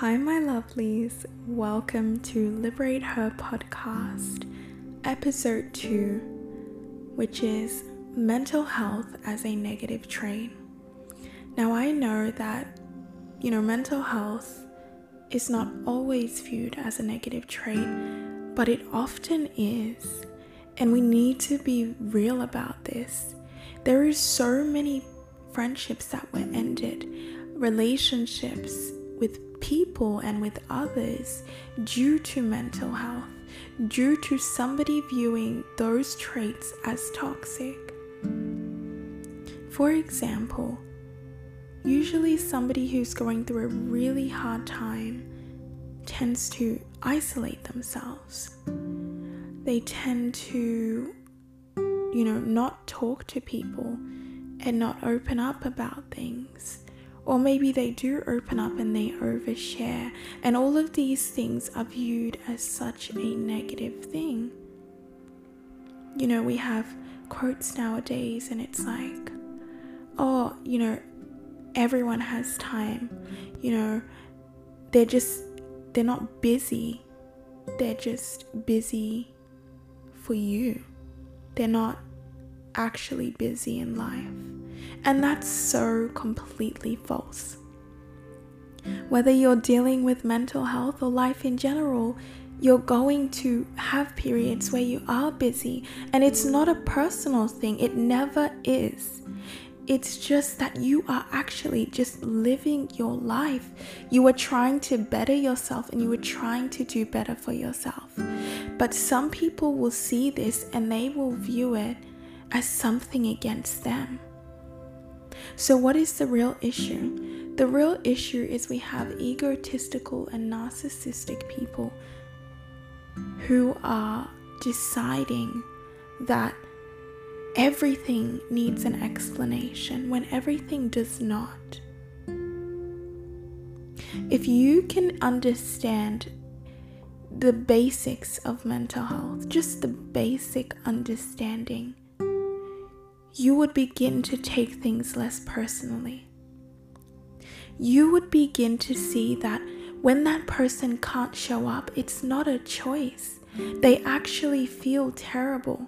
Hi, my lovelies. Welcome to Liberate Her podcast, episode two, which is mental health as a negative trait. Now, I know that, you know, mental health is not always viewed as a negative trait, but it often is. And we need to be real about this. There is so many friendships that were ended, relationships with people and with others due to mental health, due to somebody viewing those traits as toxic. For example, usually somebody who's going through a really hard time tends to isolate themselves. They tend to, you know, not talk to people and not open up about things. Or maybe they do open up and they overshare, and all of these things are viewed as such a negative thing. You know, we have quotes nowadays, and it's like, oh, you know, everyone has time. You know, they're just, they're not busy, they're just busy for you. They're not actually busy in life. And that's so completely false. Whether you're dealing with mental health or life in general, you're going to have periods where you are busy, and it's not a personal thing, it never is. It's just that you are actually just living your life. You are trying to better yourself and you are trying to do better for yourself. But some people will see this and they will view it as something against them. So, what is the real issue? The real issue is we have egotistical and narcissistic people who are deciding that everything needs an explanation when everything does not. If you can understand the basics of mental health, just the basic understanding, you would begin to take things less personally. You would begin to see that when that person can't show up, it's not a choice. They actually feel terrible.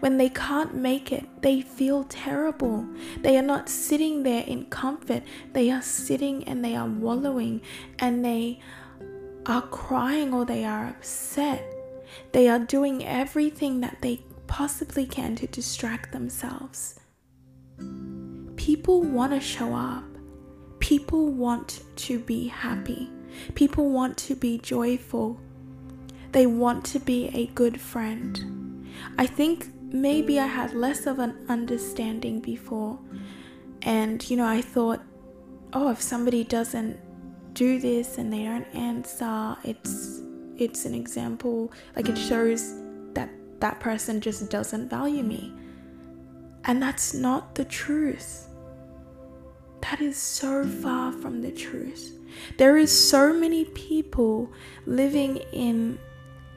When they can't make it, they feel terrible. They are not sitting there in comfort. They are sitting and they are wallowing and they are crying or they are upset. They are doing everything that they possibly can to distract themselves. People want to show up. People want to be happy. People want to be joyful. They want to be a good friend. I think maybe I had less of an understanding before. And, you know, I thought, oh, if somebody doesn't do this and they don't answer, it's it's an example like it shows that person just doesn't value me. And that's not the truth. That is so far from the truth. There is so many people living in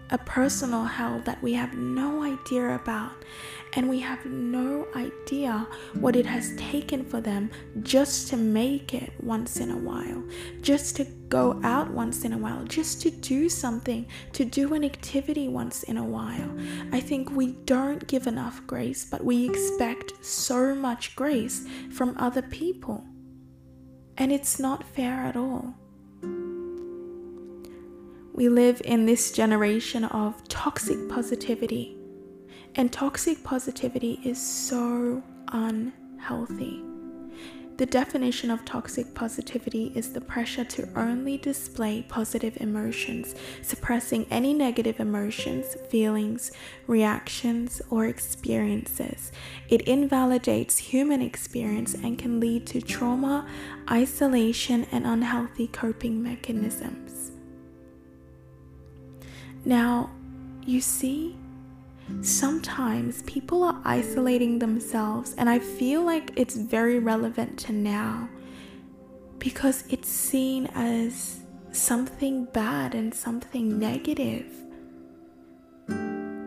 a personal hell that we have no idea about and we have no idea what it has taken for them just to make it once in a while, just to go out once in a while, just to do something, to do an activity once in a while. I think we don't give enough grace, but we expect so much grace from other people. And it's not fair at all. We live in this generation of toxic positivity and toxic positivity is so unhealthy. The definition of toxic positivity is the pressure to only display positive emotions, suppressing any negative emotions, feelings, reactions, or experiences. It invalidates human experience and can lead to trauma, isolation, and unhealthy coping mechanisms. Now, you see, sometimes people are isolating themselves, and I feel like it's very relevant to now because it's seen as something bad and something negative.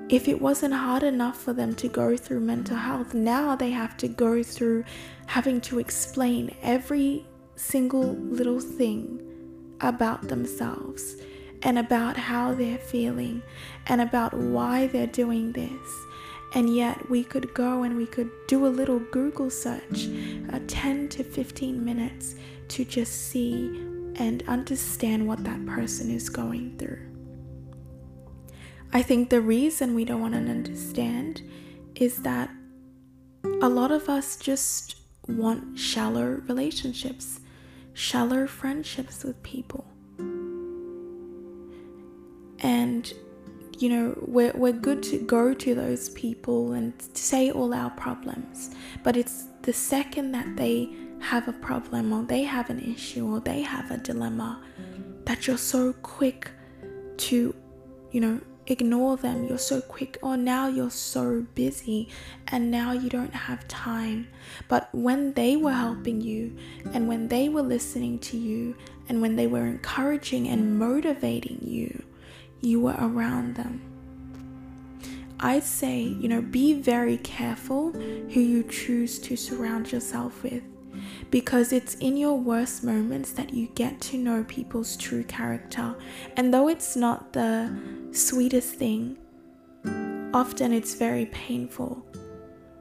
If it wasn't hard enough for them to go through mental health, now they have to go through having to explain every single little thing about themselves and about how they're feeling and about why they're doing this. And yet, we could go and we could do a little Google search, uh, 10 to 15 minutes, to just see and understand what that person is going through. I think the reason we don't want to understand is that a lot of us just want shallow relationships, shallow friendships with people. And you know, we're, we're good to go to those people and say all our problems. But it's the second that they have a problem or they have an issue or they have a dilemma that you're so quick to, you know, ignore them. You're so quick, or oh, now you're so busy and now you don't have time. But when they were helping you and when they were listening to you and when they were encouraging and motivating you, you were around them. I'd say, you know, be very careful who you choose to surround yourself with because it's in your worst moments that you get to know people's true character. And though it's not the sweetest thing, often it's very painful.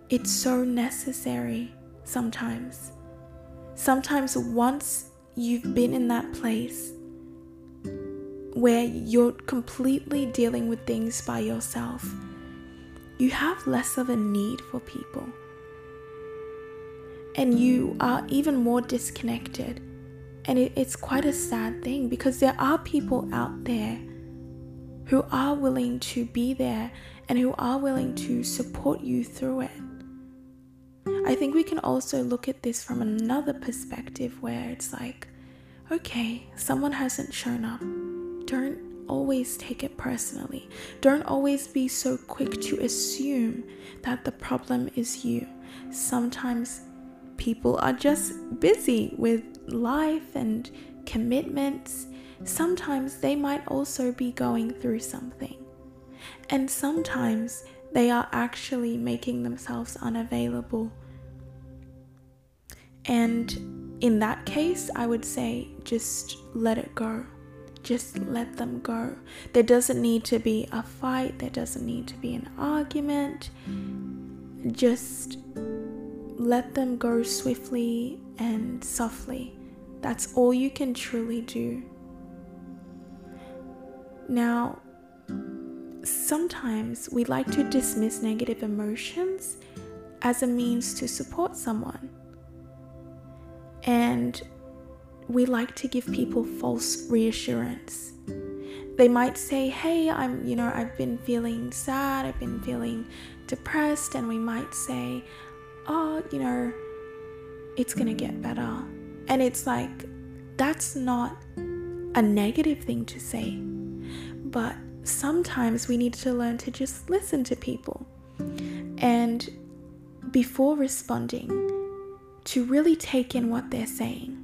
It's so necessary sometimes. Sometimes, once you've been in that place where you're completely dealing with things by yourself, you have less of a need for people and you are even more disconnected. And it, it's quite a sad thing because there are people out there who are willing to be there and who are willing to support you through it. I think we can also look at this from another perspective where it's like, okay, someone hasn't shown up. Don't always take it personally. Don't always be so quick to assume that the problem is you. Sometimes people are just busy with life and commitments. Sometimes they might also be going through something. And sometimes they are actually making themselves unavailable. And in that case, I would say just let it go. Just let them go. There doesn't need to be a fight, there doesn't need to be an argument. Just let them go swiftly and softly. That's all you can truly do. Now, sometimes we like to dismiss negative emotions as a means to support someone. And we like to give people false reassurance. They might say, Hey, I'm, you know, I've been feeling sad, I've been feeling depressed, and we might say, oh, you know, it's gonna get better. And it's like, that's not a negative thing to say. But sometimes we need to learn to just listen to people. And before responding, to really take in what they're saying.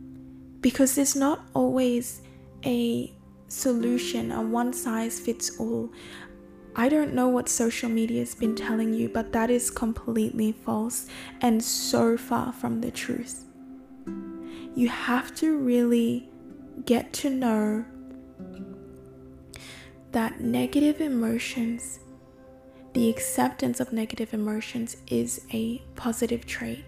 Because there's not always a solution, a one size fits all. I don't know what social media has been telling you, but that is completely false and so far from the truth. You have to really get to know that negative emotions, the acceptance of negative emotions, is a positive trait.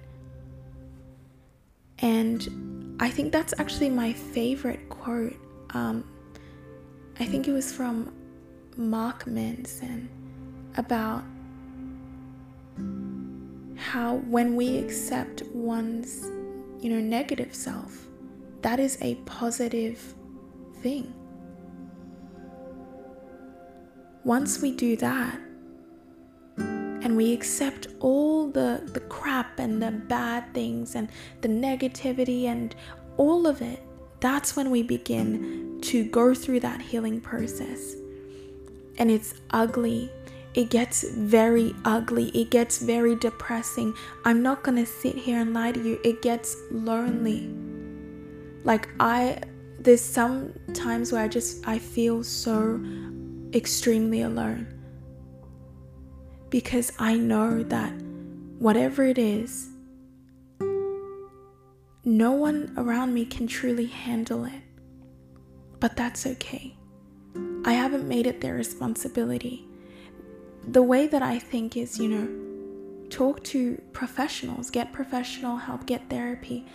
And I think that's actually my favorite quote. Um, I think it was from Mark Manson about how when we accept one's you know negative self that is a positive thing once we do that we accept all the the crap and the bad things and the negativity and all of it that's when we begin to go through that healing process and it's ugly. It gets very ugly. It gets very depressing. I'm not gonna sit here and lie to you. It gets lonely. Like, I, there's some times where I just, I feel so extremely alone. Because I know that whatever it is, no one around me can truly handle it. but that's okay. I haven't made it their responsibility. The way that I think is, you know, talk to professionals, get professional help, get therapy.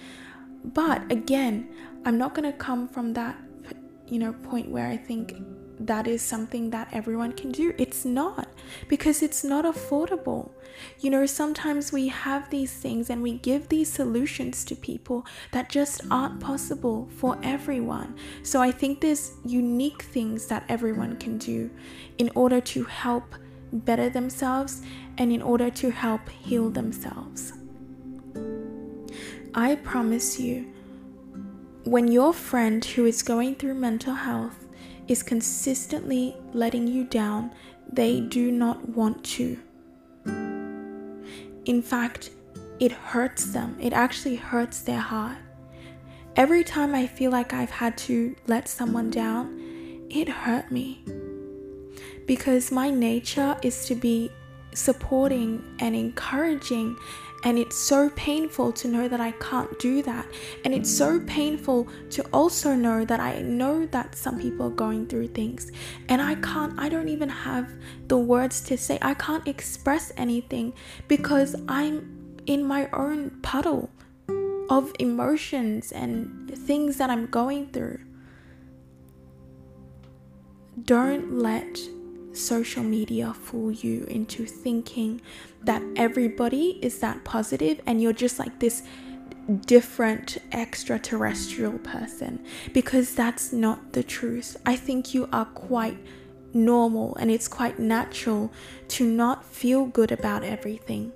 But again, I'm not going to come from that, you know, point where I think that is something that everyone can do. It's not because it's not affordable. You know, sometimes we have these things and we give these solutions to people that just aren't possible for everyone. So I think there's unique things that everyone can do in order to help better themselves and in order to help heal themselves. I promise you, when your friend who is going through mental health is consistently letting you down, they do not want to. In fact, it hurts them. It actually hurts their heart. Every time I feel like I've had to let someone down, it hurt me. Because my nature is to be supporting and encouraging and it's so painful to know that I can't do that. And it's so painful to also know that I know that some people are going through things. And I can't, I don't even have the words to say. I can't express anything because I'm in my own puddle of emotions and things that I'm going through. Don't let social media fool you into thinking that everybody is that positive and you're just like this different extraterrestrial person because that's not the truth. I think you are quite normal and it's quite natural to not feel good about everything.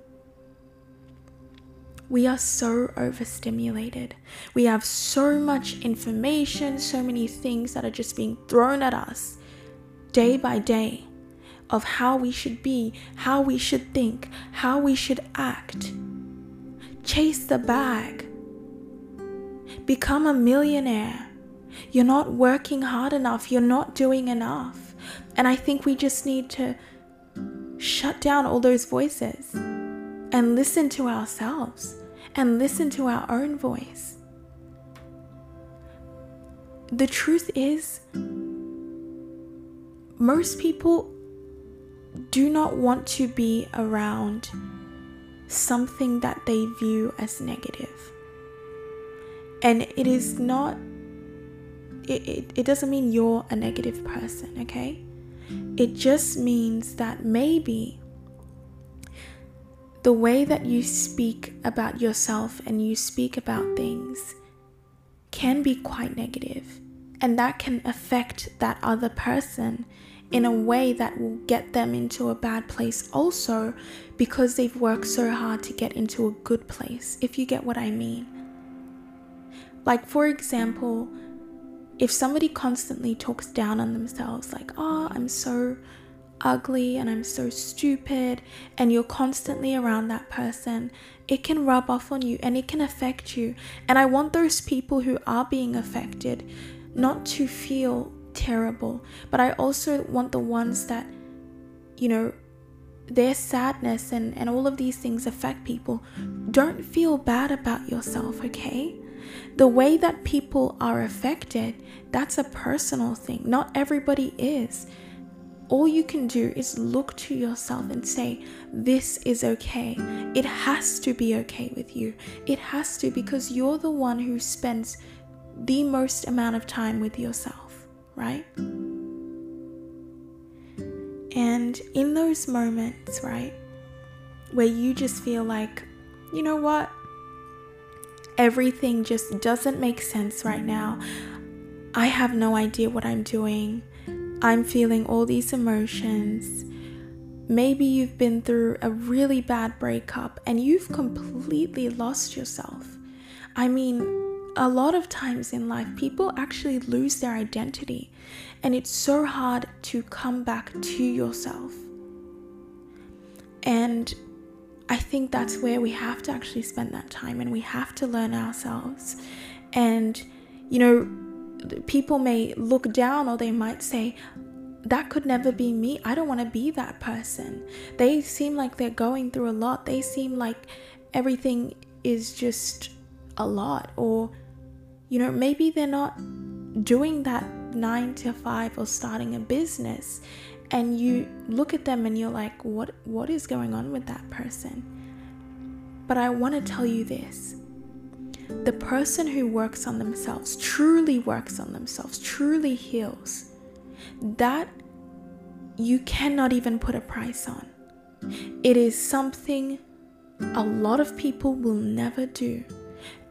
We are so overstimulated. We have so much information, so many things that are just being thrown at us day by day of how we should be, how we should think, how we should act. Chase the bag. Become a millionaire. You're not working hard enough, you're not doing enough. And I think we just need to shut down all those voices and listen to ourselves and listen to our own voice. The truth is, most people do not want to be around something that they view as negative. And it is not, it, it, it doesn't mean you're a negative person, okay? It just means that maybe the way that you speak about yourself and you speak about things can be quite negative, and that can affect that other person in a way that will get them into a bad place also because they've worked so hard to get into a good place, if you get what I mean. Like, for example, if somebody constantly talks down on themselves, like, oh, I'm so ugly and I'm so stupid, and you're constantly around that person, it can rub off on you and it can affect you. And I want those people who are being affected not to feel terrible, but I also want the ones that, you know, their sadness and, and all of these things affect people. Don't feel bad about yourself, okay? The way that people are affected, that's a personal thing. Not everybody is. All you can do is look to yourself and say, This is okay. It has to be okay with you. It has to because you're the one who spends the most amount of time with yourself right? And in those moments, right, where you just feel like, you know what, everything just doesn't make sense right now. I have no idea what I'm doing. I'm feeling all these emotions. Maybe you've been through a really bad breakup and you've completely lost yourself. I mean, a lot of times in life, people actually lose their identity, and it's so hard to come back to yourself. And I think that's where we have to actually spend that time and we have to learn ourselves. And, you know, people may look down or they might say, that could never be me. I don't want to be that person. They seem like they're going through a lot. They seem like everything is just a lot or you know, maybe they're not doing that nine to five or starting a business and you look at them and you're like, what, what is going on with that person? But I want to tell you this the person who works on themselves, truly works on themselves, truly heals, that you cannot even put a price on. It is something a lot of people will never do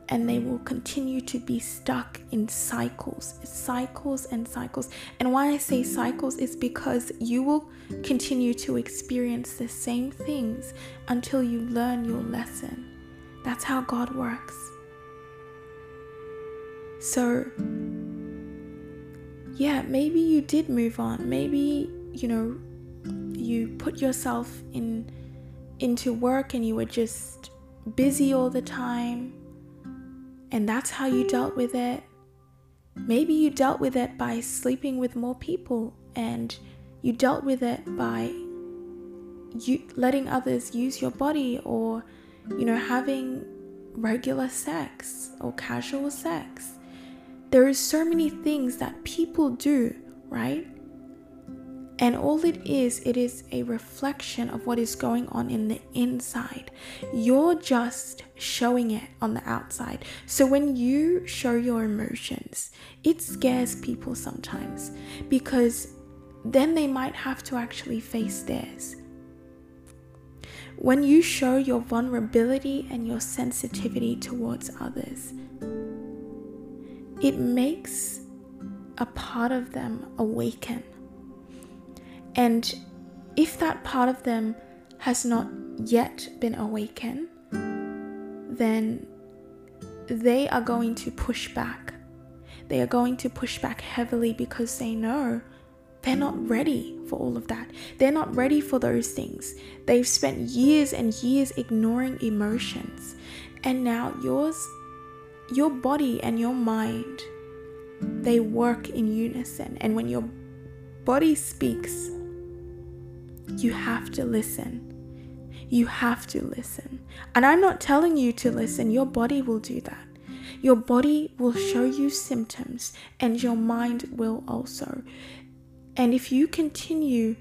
and they will continue to be stuck in cycles, cycles and cycles. And why I say cycles is because you will continue to experience the same things until you learn your lesson. That's how God works. So, yeah, maybe you did move on. Maybe, you know, you put yourself in into work and you were just busy all the time and that's how you dealt with it. Maybe you dealt with it by sleeping with more people and you dealt with it by you letting others use your body or you know having regular sex or casual sex. There is so many things that people do, right? And all it is, it is a reflection of what is going on in the inside. You're just showing it on the outside. So when you show your emotions, it scares people sometimes because then they might have to actually face theirs. When you show your vulnerability and your sensitivity towards others, it makes a part of them awaken and if that part of them has not yet been awakened, then they are going to push back. They are going to push back heavily because they know they're not ready for all of that. They're not ready for those things. They've spent years and years ignoring emotions. And now yours, your body and your mind, they work in unison. And when your body speaks, you have to listen. You have to listen. And I'm not telling you to listen, your body will do that. Your body will show you symptoms, and your mind will also. And if you continue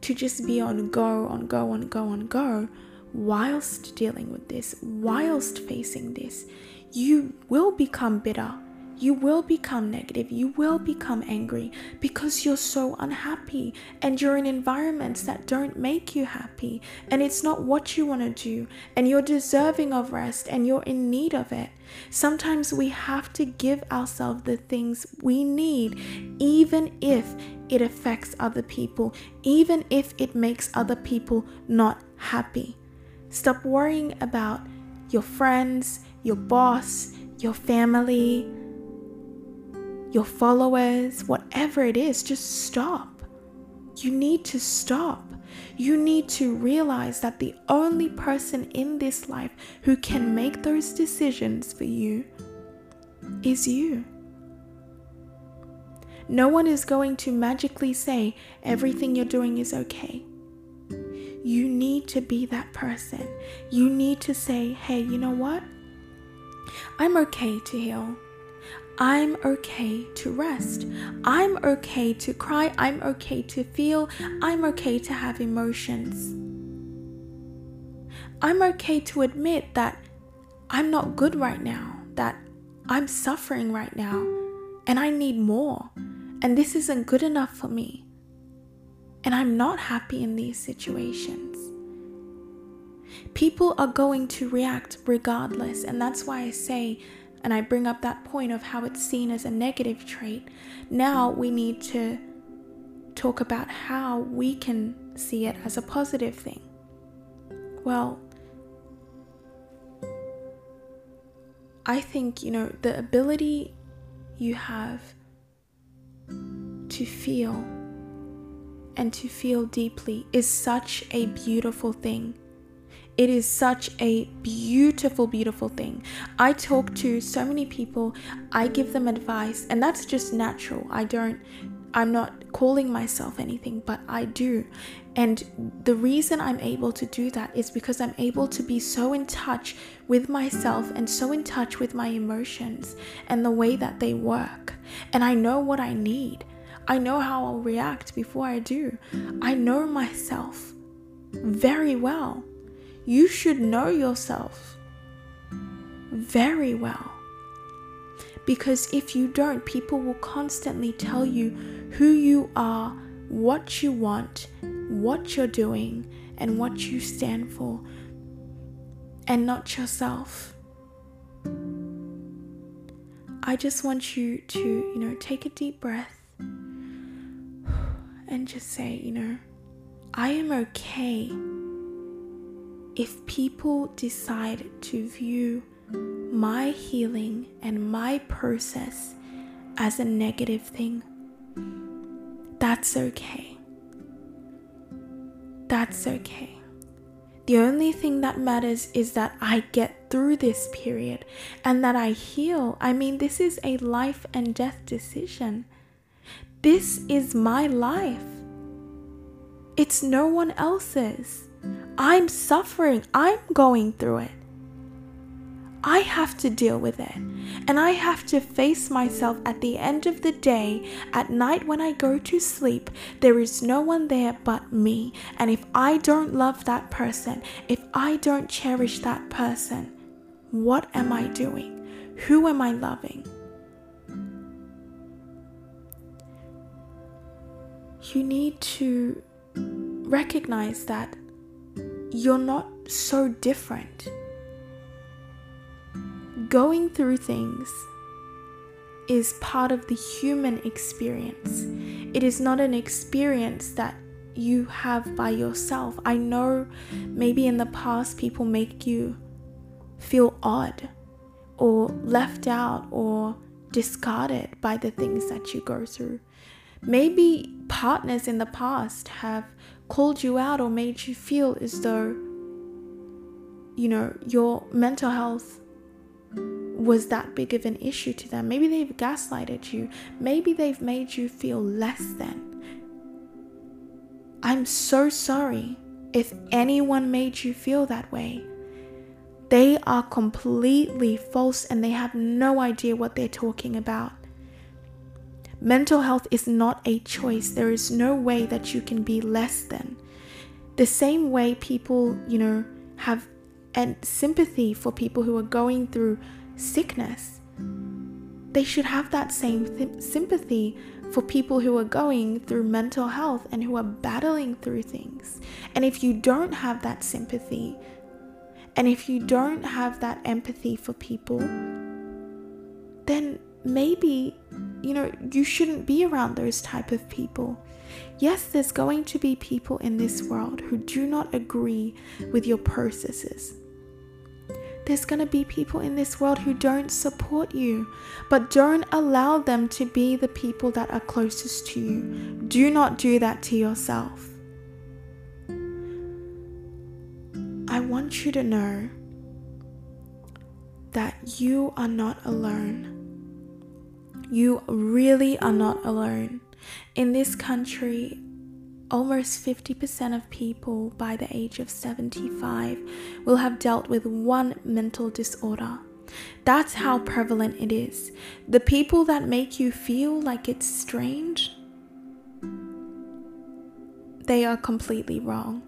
to just be on go, on go, on go, on go, whilst dealing with this, whilst facing this, you will become bitter you will become negative, you will become angry because you're so unhappy and you're in environments that don't make you happy and it's not what you want to do and you're deserving of rest and you're in need of it. Sometimes we have to give ourselves the things we need, even if it affects other people, even if it makes other people not happy. Stop worrying about your friends, your boss, your family, your followers, whatever it is, just stop. You need to stop. You need to realize that the only person in this life who can make those decisions for you is you. No one is going to magically say everything you're doing is okay. You need to be that person. You need to say, hey, you know what? I'm okay to heal. I'm okay to rest. I'm okay to cry. I'm okay to feel. I'm okay to have emotions. I'm okay to admit that I'm not good right now, that I'm suffering right now, and I need more, and this isn't good enough for me. And I'm not happy in these situations. People are going to react regardless, and that's why I say and I bring up that point of how it's seen as a negative trait, now we need to talk about how we can see it as a positive thing. Well, I think, you know, the ability you have to feel and to feel deeply is such a beautiful thing. It is such a beautiful, beautiful thing. I talk to so many people, I give them advice, and that's just natural. I don't I'm not calling myself anything, but I do. And the reason I'm able to do that is because I'm able to be so in touch with myself and so in touch with my emotions and the way that they work. And I know what I need. I know how I'll react before I do. I know myself very well. You should know yourself very well. Because if you don't, people will constantly tell you who you are, what you want, what you're doing, and what you stand for, and not yourself. I just want you to, you know, take a deep breath and just say, you know, I am okay if people decide to view my healing and my process as a negative thing, that's okay. That's okay. The only thing that matters is that I get through this period and that I heal. I mean, this is a life and death decision. This is my life. It's no one else's. I'm suffering. I'm going through it. I have to deal with it. And I have to face myself at the end of the day, at night when I go to sleep. There is no one there but me. And if I don't love that person, if I don't cherish that person, what am I doing? Who am I loving? You need to recognize that you're not so different going through things is part of the human experience. It is not an experience that you have by yourself. I know maybe in the past people make you feel odd or left out or discarded by the things that you go through. Maybe partners in the past have called you out or made you feel as though, you know, your mental health was that big of an issue to them. Maybe they've gaslighted you. Maybe they've made you feel less than. I'm so sorry if anyone made you feel that way. They are completely false and they have no idea what they're talking about. Mental health is not a choice. There is no way that you can be less than. The same way people, you know, have and sympathy for people who are going through sickness. They should have that same th- sympathy for people who are going through mental health and who are battling through things. And if you don't have that sympathy, and if you don't have that empathy for people, then maybe you know you shouldn't be around those type of people yes there's going to be people in this world who do not agree with your processes there's going to be people in this world who don't support you, but don't allow them to be the people that are closest to you. Do not do that to yourself. I want you to know that you are not alone. You really are not alone. In this country, almost 50% of people by the age of 75 will have dealt with one mental disorder. That's how prevalent it is. The people that make you feel like it's strange, they are completely wrong.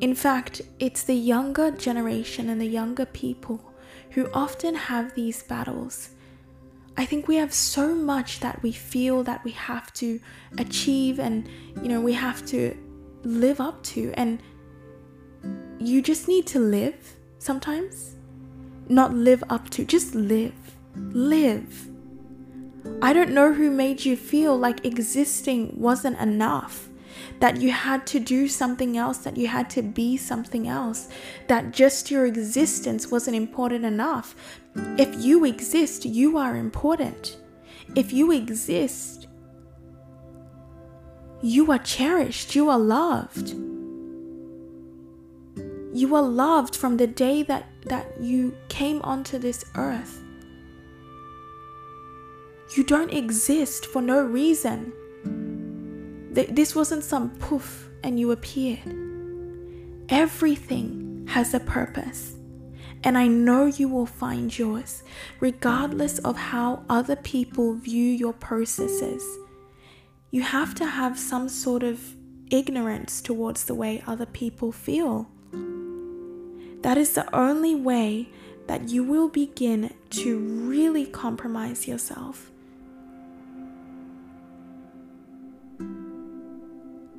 In fact, it's the younger generation and the younger people who often have these battles I think we have so much that we feel that we have to achieve and you know we have to live up to. And you just need to live sometimes. Not live up to just live. Live. I don't know who made you feel like existing wasn't enough that you had to do something else, that you had to be something else, that just your existence wasn't important enough. If you exist, you are important. If you exist, you are cherished, you are loved. You are loved from the day that, that you came onto this earth. You don't exist for no reason. This wasn't some poof and you appeared. Everything has a purpose. And I know you will find yours, regardless of how other people view your processes. You have to have some sort of ignorance towards the way other people feel. That is the only way that you will begin to really compromise yourself.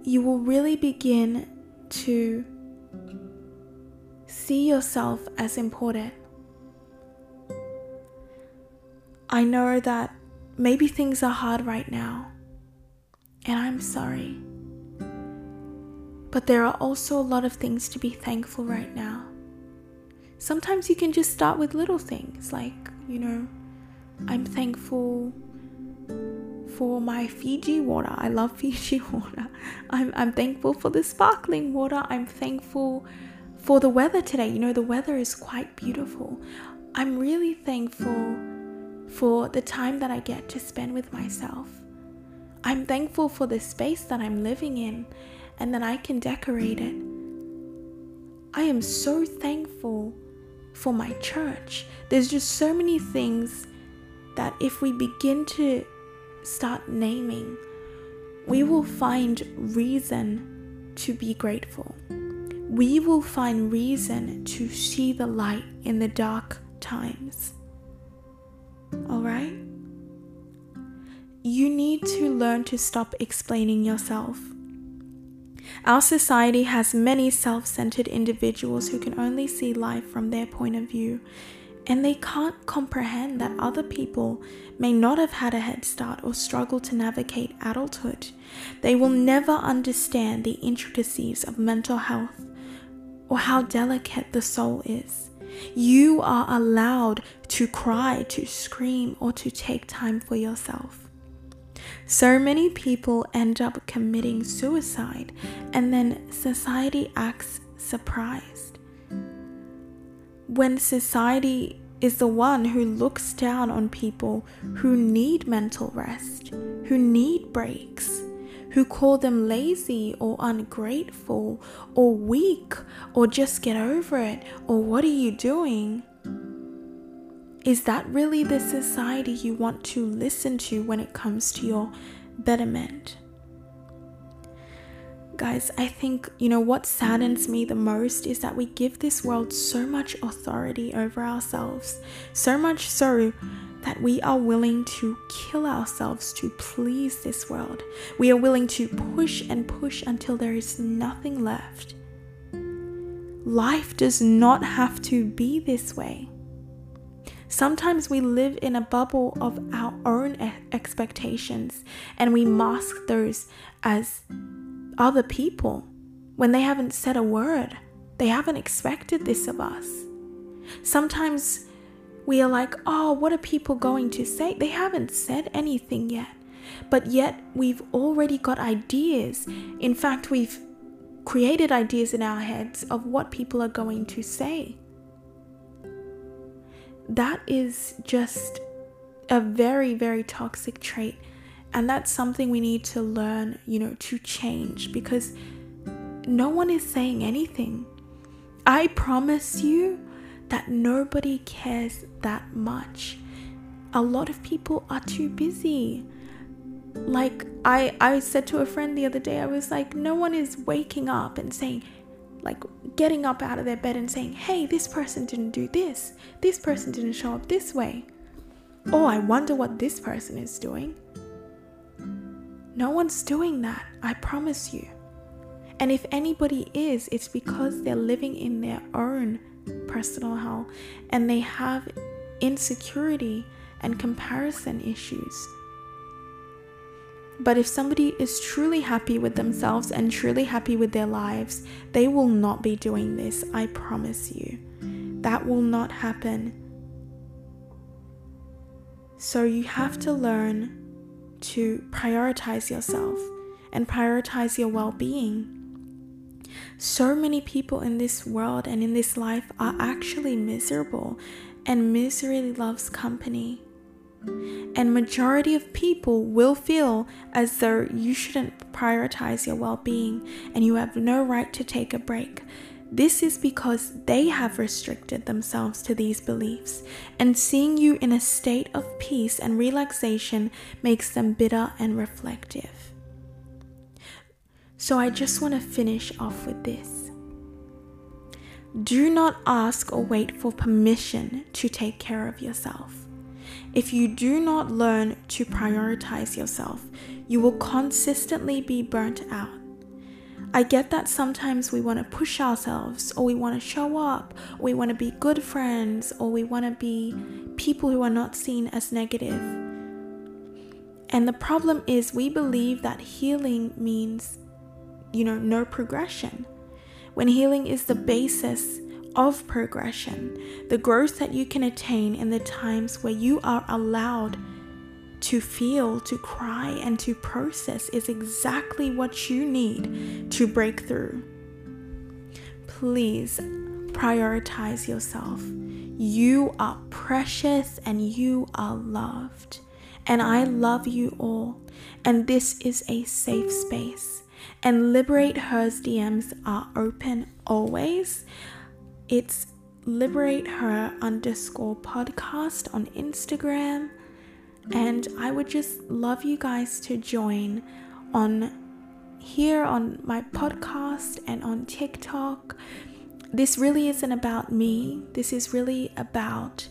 You will really begin to see yourself as important. I know that maybe things are hard right now, and I'm sorry. But there are also a lot of things to be thankful right now. Sometimes you can just start with little things like, you know, I'm thankful for my Fiji water. I love Fiji water. I'm, I'm thankful for the sparkling water. I'm thankful for the weather today. You know, the weather is quite beautiful. I'm really thankful for the time that I get to spend with myself. I'm thankful for the space that I'm living in and that I can decorate it. I am so thankful for my church. There's just so many things that if we begin to start naming, we will find reason to be grateful we will find reason to see the light in the dark times. Alright? You need to learn to stop explaining yourself. Our society has many self centered individuals who can only see life from their point of view, and they can't comprehend that other people may not have had a head start or struggle to navigate adulthood. They will never understand the intricacies of mental health or how delicate the soul is. You are allowed to cry, to scream, or to take time for yourself. So many people end up committing suicide, and then society acts surprised. When society is the one who looks down on people who need mental rest, who need breaks, who call them lazy or ungrateful or weak or just get over it or what are you doing? Is that really the society you want to listen to when it comes to your betterment? Guys, I think, you know, what saddens me the most is that we give this world so much authority over ourselves. So much so that we are willing to kill ourselves to please this world. We are willing to push and push until there is nothing left. Life does not have to be this way. Sometimes we live in a bubble of our own expectations and we mask those as other people when they haven't said a word. They haven't expected this of us. Sometimes we are like, oh, what are people going to say? They haven't said anything yet. But yet, we've already got ideas. In fact, we've created ideas in our heads of what people are going to say. That is just a very, very toxic trait. And that's something we need to learn, you know, to change because no one is saying anything. I promise you, that nobody cares that much. A lot of people are too busy. Like I I said to a friend the other day, I was like, no one is waking up and saying, like getting up out of their bed and saying, hey, this person didn't do this. This person didn't show up this way. Oh, I wonder what this person is doing. No one's doing that, I promise you. And if anybody is, it's because they're living in their own personal hell and they have insecurity and comparison issues. But if somebody is truly happy with themselves and truly happy with their lives, they will not be doing this, I promise you. That will not happen. So you have to learn to prioritize yourself and prioritize your well being. So many people in this world and in this life are actually miserable, and misery loves company. And majority of people will feel as though you shouldn't prioritize your well-being and you have no right to take a break. This is because they have restricted themselves to these beliefs, and seeing you in a state of peace and relaxation makes them bitter and reflective. So, I just want to finish off with this. Do not ask or wait for permission to take care of yourself. If you do not learn to prioritize yourself, you will consistently be burnt out. I get that sometimes we want to push ourselves, or we want to show up, or we want to be good friends, or we want to be people who are not seen as negative. And the problem is, we believe that healing means, you know, no progression. When healing is the basis of progression, the growth that you can attain in the times where you are allowed to feel, to cry, and to process is exactly what you need to break through. Please prioritize yourself. You are precious and you are loved. And I love you all. And this is a safe space. And Liberate Her's DMs are open always. It's Liberate Her underscore podcast on Instagram. And I would just love you guys to join on here on my podcast and on TikTok. This really isn't about me, this is really about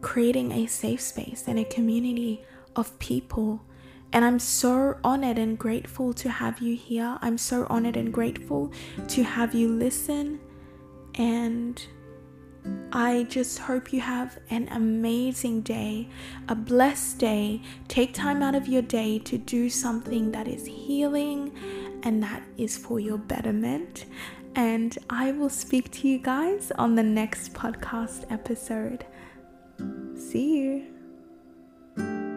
creating a safe space and a community of people. And I'm so honored and grateful to have you here. I'm so honored and grateful to have you listen. And I just hope you have an amazing day, a blessed day. Take time out of your day to do something that is healing and that is for your betterment. And I will speak to you guys on the next podcast episode. See you.